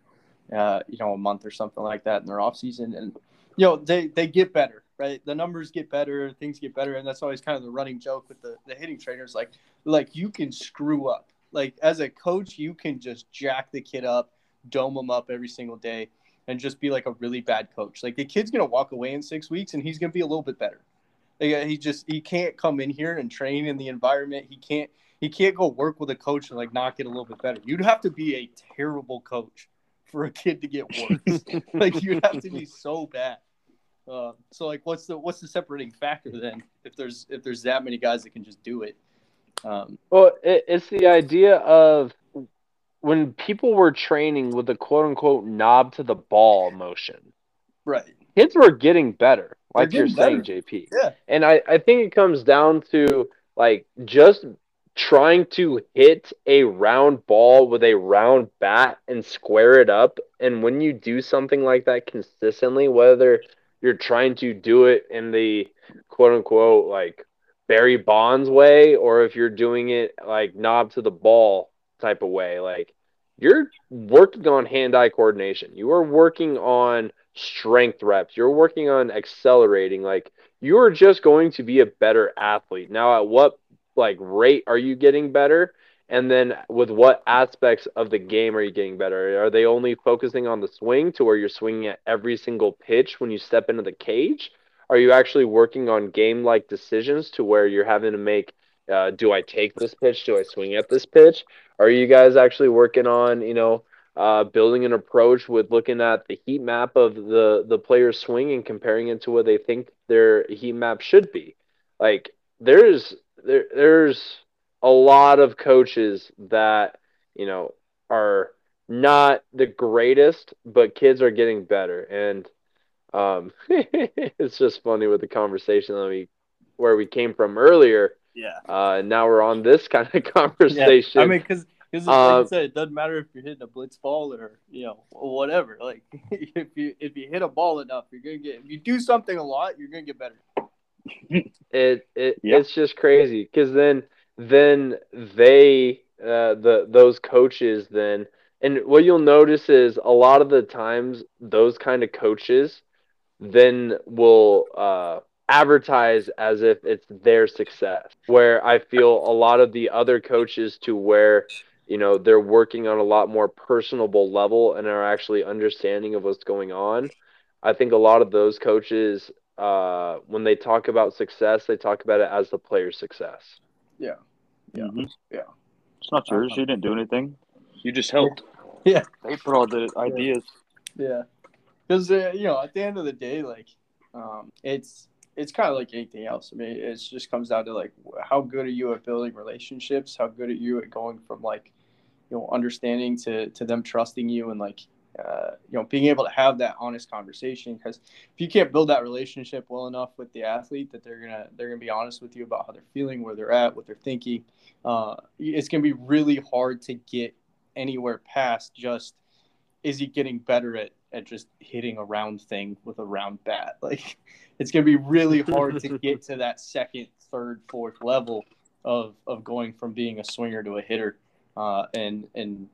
uh, you know a month or something like that in their off season, and you know they they get better, right? The numbers get better, things get better, and that's always kind of the running joke with the the hitting trainers. Like like you can screw up. Like as a coach, you can just jack the kid up, dome them up every single day and just be like a really bad coach. Like the kid's gonna walk away in six weeks and he's gonna be a little bit better. Like, he just he can't come in here and train in the environment. He can't he can't go work with a coach and like not get a little bit better. You'd have to be a terrible coach for a kid to get worse. like you'd have to be so bad. Uh, so like, what's the what's the separating factor then? If there's if there's that many guys that can just do it. Um, well, it, it's the idea of when people were training with the quote unquote knob to the ball motion, right? Kids were getting better, like getting you're better. saying, JP. Yeah. And I, I think it comes down to like just trying to hit a round ball with a round bat and square it up. And when you do something like that consistently, whether you're trying to do it in the quote unquote like Barry Bonds way, or if you're doing it like knob to the ball type of way. Like you're working on hand-eye coordination. You are working on strength reps. You're working on accelerating. Like you are just going to be a better athlete. Now, at what like rate are you getting better? And then with what aspects of the game are you getting better? Are they only focusing on the swing to where you're swinging at every single pitch when you step into the cage? Are you actually working on game like decisions to where you're having to make uh, do I take this pitch? Do I swing at this pitch? Are you guys actually working on, you know, uh, building an approach with looking at the heat map of the the player's swing and comparing it to what they think their heat map should be? Like there's there there's a lot of coaches that you know are not the greatest, but kids are getting better, and um, it's just funny with the conversation that we where we came from earlier. Yeah. Uh, now we're on this kind of conversation. Yeah. I mean, because because like Um, you said, it doesn't matter if you're hitting a blitz ball or you know whatever. Like if you if you hit a ball enough, you're gonna get. If you do something a lot, you're gonna get better. it it Yeah. it's just crazy because then then they uh, the those coaches then and what you'll notice is a lot of the times those kind of coaches then will uh, advertise as if it's their success where i feel a lot of the other coaches to where you know they're working on a lot more personable level and are actually understanding of what's going on i think a lot of those coaches uh, when they talk about success, they talk about it as the player's success. Yeah. Yeah. Mhm. Yeah. It's not yours. You didn't do anything. You just helped. Yeah. They put all the ideas. Yeah, because uh, you know, at the end of the day, like, um, it's it's kind of like anything else. I mean, it just comes down to like, how good are you at building relationships? How good are you at going from like, you know, understanding to to them trusting you and like, uh, you know, being able to have that honest conversation. Because if you can't build that relationship well enough with the athlete that they're gonna they're gonna be honest with you about how they're feeling, where they're at, what they're thinking, uh, it's gonna be really hard to get anywhere past just is he getting better at at just hitting a round thing with a round bat. Like it's gonna be really hard to get to that second, third, fourth level of of going from being a swinger to a hitter. Uh, and and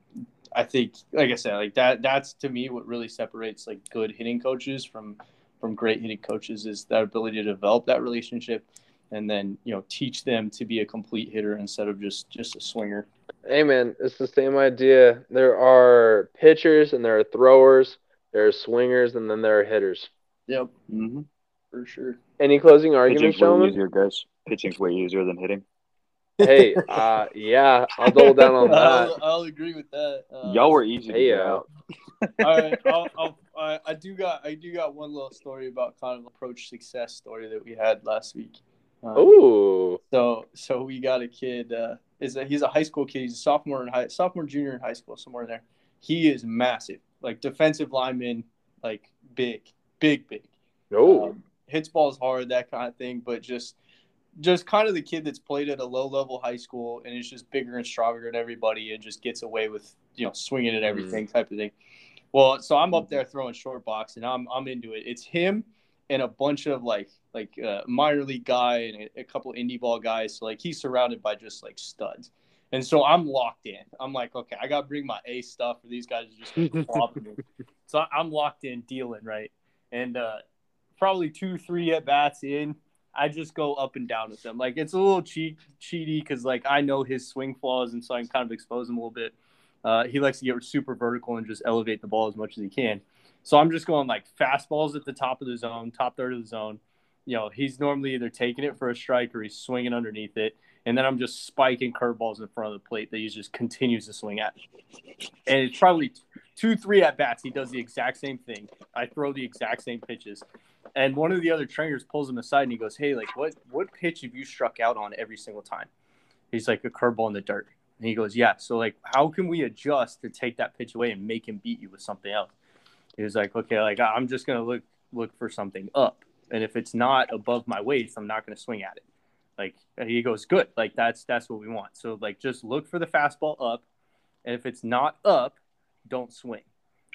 I think, like I said, like that that's to me what really separates like good hitting coaches from from great hitting coaches is that ability to develop that relationship and then you know teach them to be a complete hitter instead of just just a swinger. Hey man, it's the same idea. There are pitchers and there are throwers, there are swingers, and then there are hitters. Yep, Mm-hmm. for sure. Any closing arguments, Pitching's way gentlemen? easier, guys. Pitching's way easier than hitting. hey, uh, yeah, I'll double down on that. I'll, I'll agree with that. Uh, Y'all were easy to Hey, get uh, all right, I'll, I'll, I, I do got I do got one little story about kind of approach success story that we had last week. Um, Ooh, So so we got a kid. Uh, is a, he's a high school kid. He's a sophomore in high sophomore junior in high school somewhere there. He is massive, like defensive lineman, like big, big, big. no, Um, hits balls hard, that kind of thing. But just just kind of the kid that's played at a low level high school and is just bigger and stronger than everybody and just gets away with you know swinging at everything type of thing. Well, so I'm up there throwing short box and I'm I'm into it. It's him and a bunch of like like uh, minor league guy and a, a couple indie ball guys. So like he's surrounded by just like studs. And so I'm locked in. I'm like, okay, I gotta bring my A stuff, or these guys are just gonna me. So I'm locked in, dealing right, and uh, probably two, three at bats in, I just go up and down with them. Like it's a little cheat cheaty because like I know his swing flaws, and so I can kind of expose him a little bit. Uh, he likes to get super vertical and just elevate the ball as much as he can. So I'm just going like fastballs at the top of the zone, top third of the zone. You know, he's normally either taking it for a strike or he's swinging underneath it. And then I'm just spiking curveballs in front of the plate that he just continues to swing at. And it's probably two, three at bats. He does the exact same thing. I throw the exact same pitches. And one of the other trainers pulls him aside and he goes, Hey, like what what pitch have you struck out on every single time? He's like a curveball in the dirt. And he goes, Yeah. So like how can we adjust to take that pitch away and make him beat you with something else? He was like, Okay, like I'm just gonna look look for something up. And if it's not above my waist, I'm not gonna swing at it. Like he goes, Good, like that's that's what we want. So like just look for the fastball up. And if it's not up, don't swing.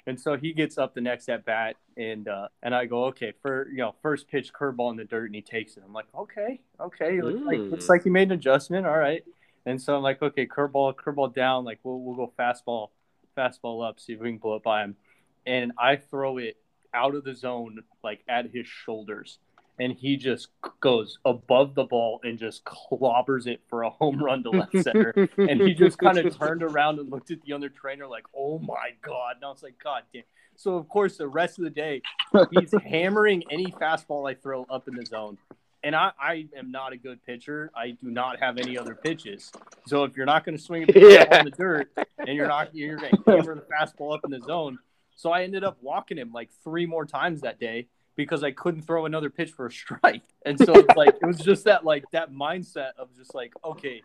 And so he gets up the next at bat, and uh, and I go, okay, for you know, first pitch curveball in the dirt, and he takes it. I'm like, okay, okay, looks like Mm. looks like he made an adjustment. All right. And so I'm like, okay, curveball, curveball down. Like we'll we'll go fastball, fastball up, see if we can blow it by him. And I throw it out of the zone, like at his shoulders. And he just goes above the ball and just clobbers it for a home run to left center. and he just kind of turned around and looked at the other trainer like, "Oh my god!" And I was like, "God damn!" So of course, the rest of the day, he's hammering any fastball I throw up in the zone. And I, I am not a good pitcher. I do not have any other pitches. So if you're not going to swing a yeah. on the dirt and you're not you're going to hammer the fastball up in the zone, so I ended up walking him like three more times that day because I couldn't throw another pitch for a strike. And so it's like it was just that like that mindset of just like okay,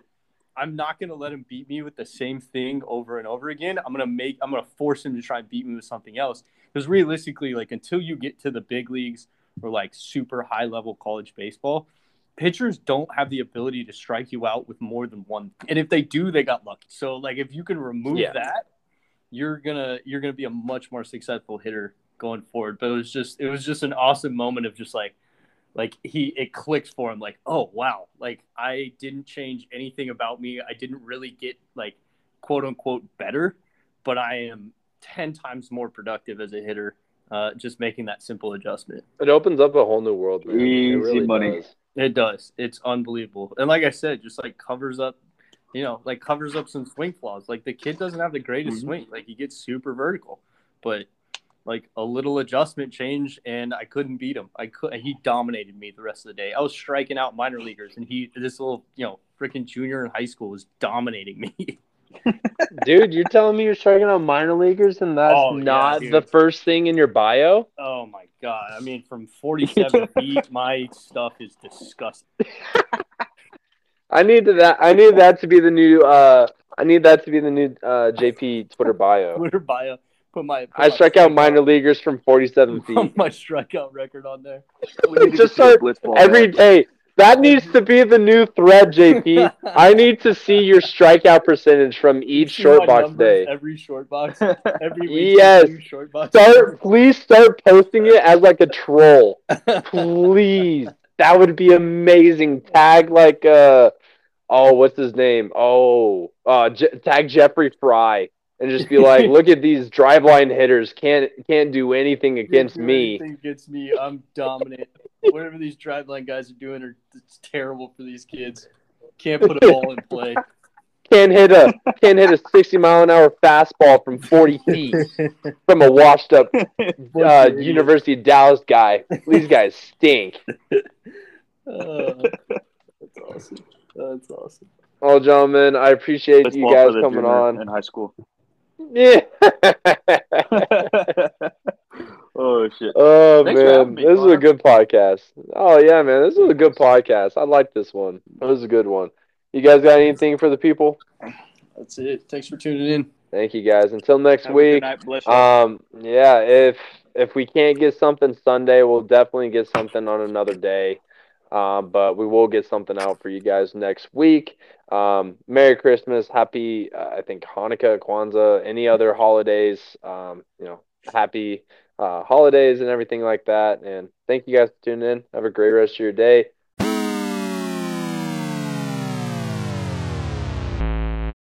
I'm not going to let him beat me with the same thing over and over again. I'm going to make I'm going to force him to try and beat me with something else because realistically like until you get to the big leagues or like super high level college baseball, pitchers don't have the ability to strike you out with more than one. And if they do, they got lucky. So like if you can remove yeah. that, you're gonna you're gonna be a much more successful hitter going forward. But it was just it was just an awesome moment of just like like he it clicked for him like oh wow like I didn't change anything about me. I didn't really get like quote unquote better, but I am ten times more productive as a hitter uh, just making that simple adjustment. It opens up a whole new world. Man. Easy it really money. Does. It does. It's unbelievable. And like I said, just like covers up, you know, like covers up some swing flaws. Like the kid doesn't have the greatest mm-hmm. swing. Like he gets super vertical, but like a little adjustment change, and I couldn't beat him. I could. He dominated me the rest of the day. I was striking out minor leaguers, and he, this little, you know, freaking junior in high school, was dominating me. dude, you're telling me you're striking out minor leaguers and that's oh, not yeah, the first thing in your bio? Oh my god. I mean from 47 feet my stuff is disgusting. I need that I need that to be the new uh I need that to be the new uh JP Twitter bio. Twitter bio. Put my put I my strike out minor leaguers from 47 feet. Put my strikeout record on there. Just start every day. That needs to be the new thread, JP. I need to see your strikeout percentage from each short box day. Every short box. Every week. Yes. Short box. Start. Please start posting it as like a troll. please. That would be amazing. Tag like uh oh, what's his name? Oh, uh, J- tag Jeffrey Fry and just be like, look at these driveline hitters can't can't do anything against me. Anything against me, I'm dominant whatever these driveline guys are doing are it's terrible for these kids. Can't put a ball in play. Can't hit a can't hit a sixty mile an hour fastball from forty feet from a washed up uh, University of Dallas guy. These guys stink. Uh, that's awesome. That's awesome. Well, gentlemen, I appreciate That's you guys coming on in high school. Yeah. Oh shit! Oh Thanks man, this is a good podcast. Oh yeah, man, this is a good podcast. I like this one. This is a good one. You guys got anything for the people? That's it. Thanks for tuning in. Thank you guys. Until next Have week. Um, yeah, if if we can't get something Sunday, we'll definitely get something on another day. Um, but we will get something out for you guys next week. Um, Merry Christmas, Happy, uh, I think Hanukkah, Kwanzaa, any other holidays. Um, you know, happy uh, holidays and everything like that. And thank you guys for tuning in. Have a great rest of your day.